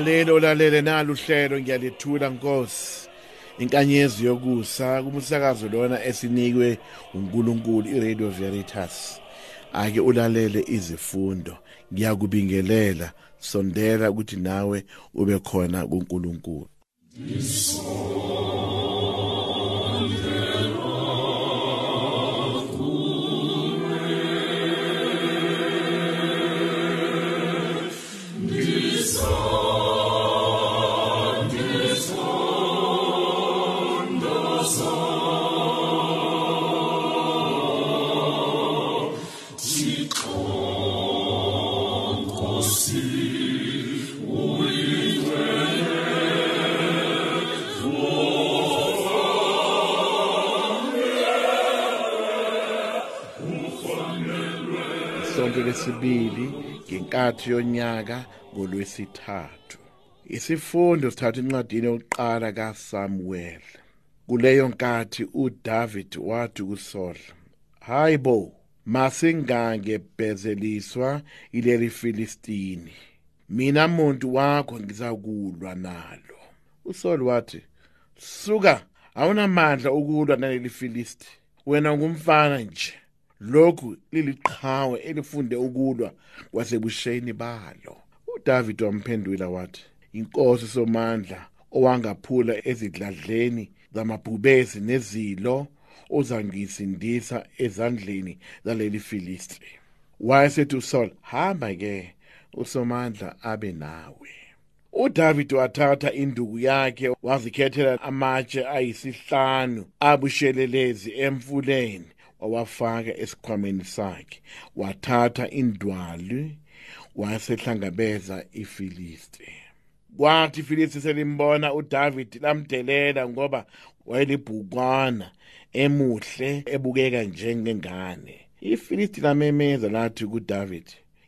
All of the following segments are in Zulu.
mlaleli olalelena luhlelo ngiyalithula nkosi. Inkanyezi yokusa kumsakazo lona esinikwe uNkulunkulu iRadio Veritas. Ake ulalele izifundo ngiyakubingelela sondela ukuthi nawe ube khona kuNkulunkulu. Isonto lesibili ngenkathi yonyaka ngolwesithathu. Isifundo sithatha incwadini yokuqala kaSamuel. Kuleyo nkathi uDavid wathi kuSaul hayibo masingangebhezeliswa ileli Filistini. Mina muntu wakho ngizakulwa nalo. uSaul wathi suka awunamandla ukulwa naleli Filisti. Wena ngumfana nje. Lokhu liliqhawe elifunde ukulwa kwasebusheni balo. uDavid wamphendula wathi inkosi somandla owangaphula ezidladleni zamabhubesi nezilo ozangisindisa ezandleni zaleli Filisti. Wayesethi uSaul hamba ke usomandla abe nawe. uDavid wathatha induku yakhe wazikhethela amatshe ayisihlanu abushelelezi emfuleni. Wawafaka esikhwameni sakhe. Wathatha indwali wasehlangabeza iFilisti. Kwathi iFilisti selimbona uDavid lamdelela ngoba wayelibhukwana emuhle ebukeka njengengane. iFilisti lamemeza lathi kuDavid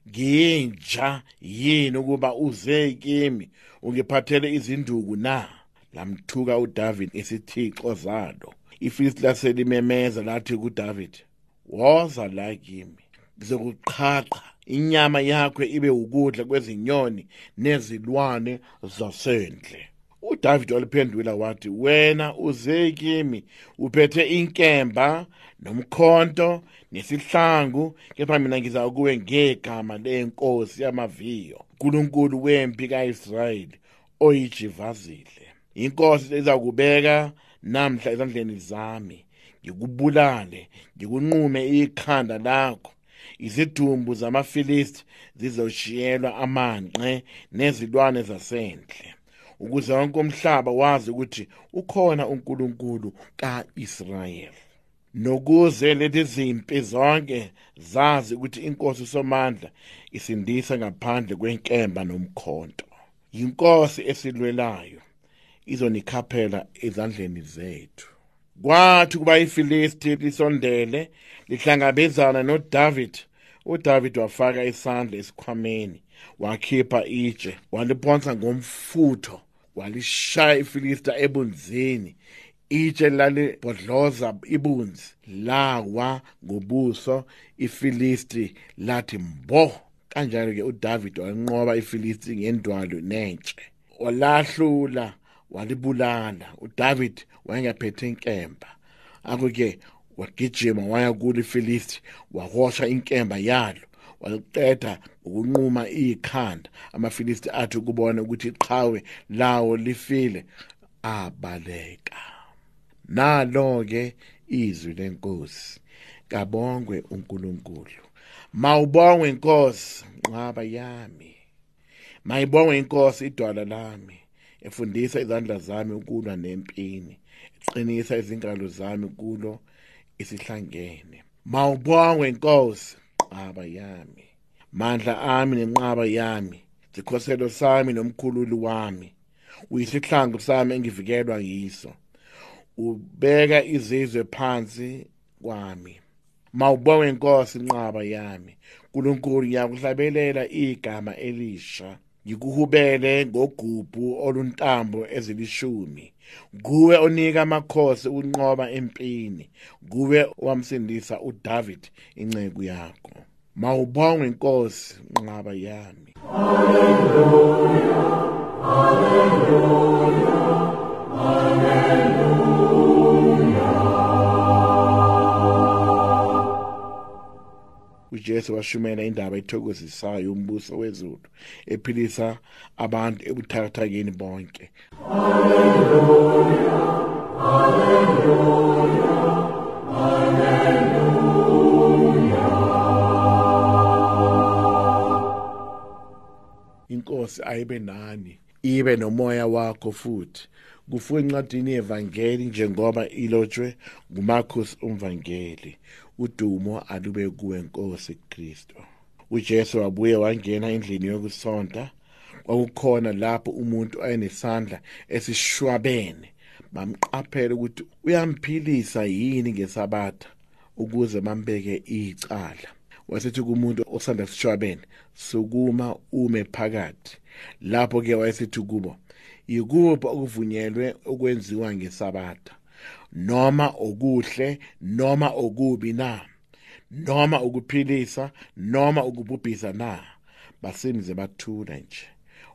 nginja yini ukuba uze kimi ungiphathele izinduku na? Lamthuka uDavid isithixo zalo iFilisti laselimemeza lathi kuDavid woza la kimi. Ngizokuqhaqha inyama yakho ibe ukudla kwezinyoni nezilwane zasendle. uDavid waliphendula wathi wena uze kimi uphethe inkemba nomkhonto nesihlangu kepha mina ngiza kuwe ngegama lenkosi yamaviyo uNkulunkulu wempi kaIsrayeli oyijivazile. Inkosi izakubeka namhla ezandleni zami. Ngikubulale ngikunqume ikhanda lakho. Izidumbu zamafilisti zizoshiyelwa amanqe nezilwane zasendle ukuze wonke umhlaba wazi ukuthi ukhona uNkulunkulu kaIsrayeli. Nokuze lezi zimpi zonke zazi ukuthi inkosi somandla isindisa ngaphandle kwenkemba nomkhonto. Yinkosi esilwelayo. Izonikhaphela ezandleni zethu. Kwathi kuba iFilisti lisondele lihlangabezana noDavid uDavid wafaka isandla esikhwameni wakhipha itshe waliphonsa ngomfutho walishaya iFilista ebunzini. Itshe lalibhodloza ibunzi lawa ngobuso iFilisti lathi mbo! Kanjalo ke uDavid wanqoba iFilisti ngendwalo nentshe. Walahlula walibulala uDavid wayengaphethe inkemba. Akuke wagijima waya kulo iFilisti wahosha inkemba yalo. Waliqeda ukunquma ikhanda. Amafilisti athi ukubona ukuthi iqhawe lawo lifile abaleka. Nalo ke izwi lenkosi kabongwe uNkulunkulu. Mawubongwe inkosi nqaba yami. Mayibongwe inkosi idwala lami. Efundisa izandla zami ukulwa nempini eqinisa izingalo zami kulo isihlangene mawubongwe inkosi nqaba yami. Mandla ami nenqaba yami zikhoselo sami nomkhululi wami. Uyisihlangu sami engivikelwa yiso. Ubeka izizwe phansi kwami. Mawubonge inkosi inqaba yami uNkulunkulu ngiyakuhlabelela igama elisha. Ngikuhubele ngogubhu oluntambo ezilishumi. Kuwe onika amakhosi unqoba empini. Kuwe wamsindisa uDavid inceku yakho. Mawubongwe inkosi nqaba yami. Haleluya haleluya uJesu washumela indaba ethokozisayo umbuso wezulu ephilisa abantu ebuthakathakeni bonke. Inkosi ayibe nani? Ibe nomoya wakho futhi kufuka encwadini yevangeli njengoba ilotshwe nguMarcus umvangeli udumo alube kuwe Nkosi Kristu. uJesu wabuye wangena endlini yokusonta kwakukhona lapho umuntu ayenesandla esishwabene bamqaphela ukuthi uyamphilisa yini ngesabatha ukuze bambeke icala. Wasethi kumuntu osanda sishwabene sukuma ume phakathi lapho ke wayesethi kubo yikuphi okuvunyelwe ukwenziwa ngesabatha? Noma okuhle noma okubi na? Noma ukuphilisa noma ukubhubhisa na? Basimze bathula nje.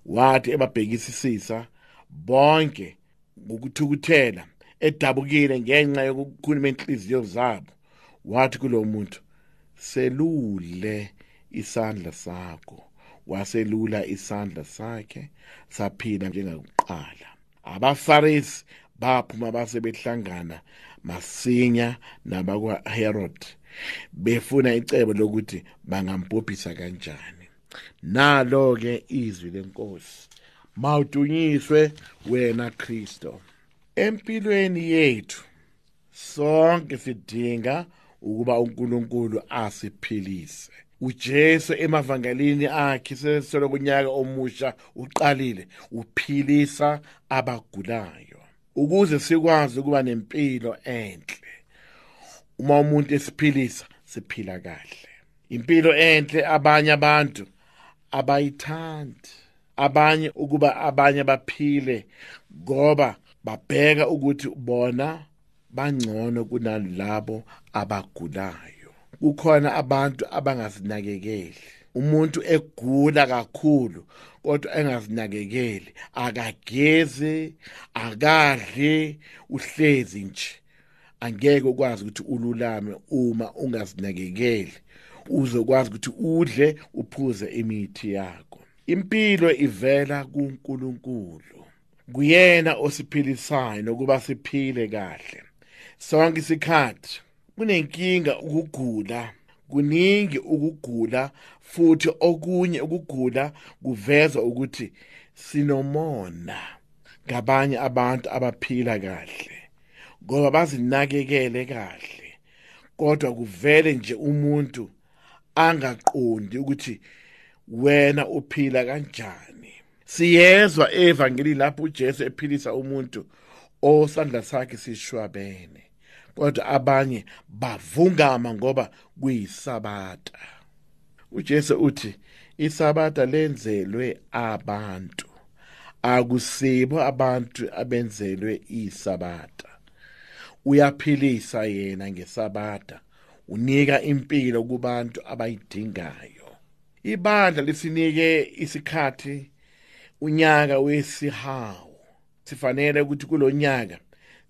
Wathi ebabhekisisa bonke ngokuthukuthela edabukile ngenxa yokukhuluma enhliziyo zabo. Wathi kulomuntu selule isandla sakho. Waselula isandla sakhe saphila njengakuqala. Abafarisi baphuma base behlangana masinya nabakwaHerod befuna icebo lokuthi bangambhubhisa kanjani. Nalo ke izwi lenkosi mawudunyiswe wena Kristo. Empilweni yethu sonke sidinga ukuba uNkulunkulu asiphilise. uJesu emavangelini akhe seselo kunyaka omusha uqalile uphilisa abagulayo ukuze sikwazi ukuba nempilo enhle. Uma umuntu esiphilisa siphila kahle. Impilo enhle abanye abantu abayithandi abanye ukuba abanye baphile ngoba babheka ukuthi bona bangcono kunalabo abagulayo. Kukhona abantu abangazinakekeli. Umuntu egula kakhulu kodwa engazinakekeli akageze akadle uhlezi nje. Angeke ukwazi ukuthi ululame uma ungazinakekeli. Uzokwazi ukuthi udle uphuze imithi yakho. Impilo ivela kuNkulunkulu. Kuyena osiphilisayo nokuba siphile kahle. Sonke isikhathi kunenkinga ukugula kuningi ukugula futhi okunye ukugula kuveza ukuthi sinomona ngabanye abantu abaphila kahle ngoba bazinakekele kahle. Kodwa kuvele nje umuntu angaqondi ukuthi wena uphila kanjani. Siyezwa evangeli lapho uJesu ephilisa umuntu osandla sakhe sishwabene. Kodwa abanye bavungama ngoba kuyisabata uJesu uthi isabata lenzelwe abantu. Akusibo abantu abenzelwe isabata uyaphilisa yena ngesabata unika impilo kubantu abayidingayo. Ibandla lisinike isikhathi unyaka wesihawu. Sifanele ukuthi kulonyaka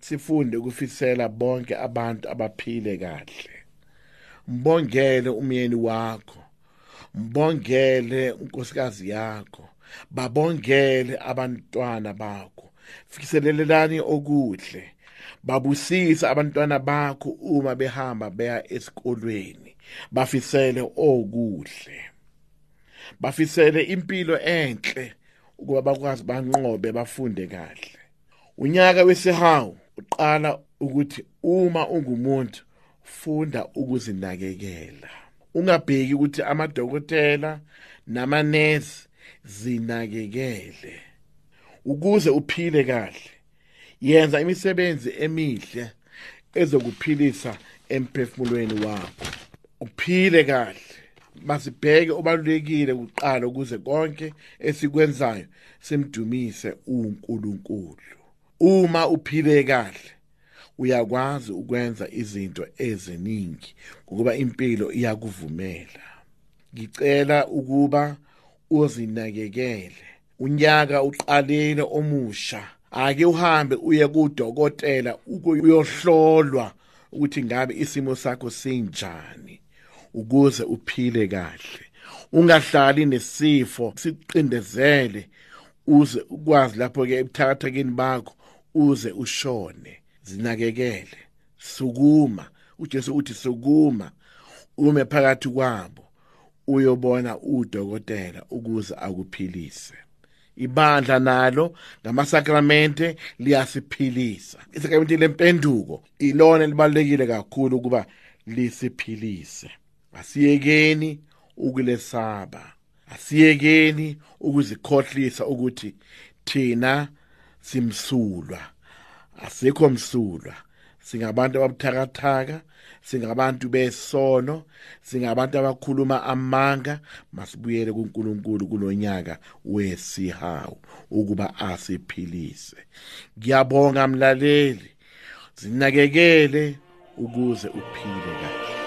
sifunde ukufisela bonke abantu abaphile kahle. Mbongele umyeni wakho mbongele unkosikazi yakho babongele abantwana bakho. Fikiselelelani okuhle babusisa abantwana bakho uma behamba beya esikolweni. Bafisele okuhle bafisele impilo enhle ukuba bakwazi banqobe bafunde kahle. Unyaka wesihawu. Uqala ukuthi uma ungumuntu funda ukuzinakekela. Ungabheki ukuthi amadokotela namanesi zinakekele. Ukuze uphile kahle yenza imisebenzi emihle ezokuphilisa emphefumulweni wakho. Uphile kahle masibheke obalulekile kuqala ukuze konke esikwenzayo simdumise uNkulunkulu. Uma uphile kahle uyakwazi ukwenza izinto eziningi ngoba impilo iyakuvumela. Ngicela ukuba uzinakekele. Unyaka uqalile omusha ake uhambe uye kudokotela ukuyohlolwa ukuthi ngabe isimo sakho sinjani ukuze uphile kahle. Ungahlali nesifo siqindezele uze ukwazi lapho ke ebuthakathakeni bakho uze ushone zinakekele sukuma. uJesu uthi sukuma ume phakathi kwabo uyobona udokotela ukuze akuphilise. Ibandla nalo ngamasakramente liyasiphilisa. Isakramente lempenduko ilona libalekile kakhulu ukuba lisiphilise. Asiyekeni ukulesaba asiyekeni ukuzikhohlisa ukuthi thina simsulwa. Asikho msulwa. Singabantu ababuthakathaka singabantu besono singabantu abakhuluma amanga. Masibuyele kuNkulunkulu kulonyaka wesihawu ukuba asiphilise. Ngiyabonga mlaleli. Zinakekele ukuze uphile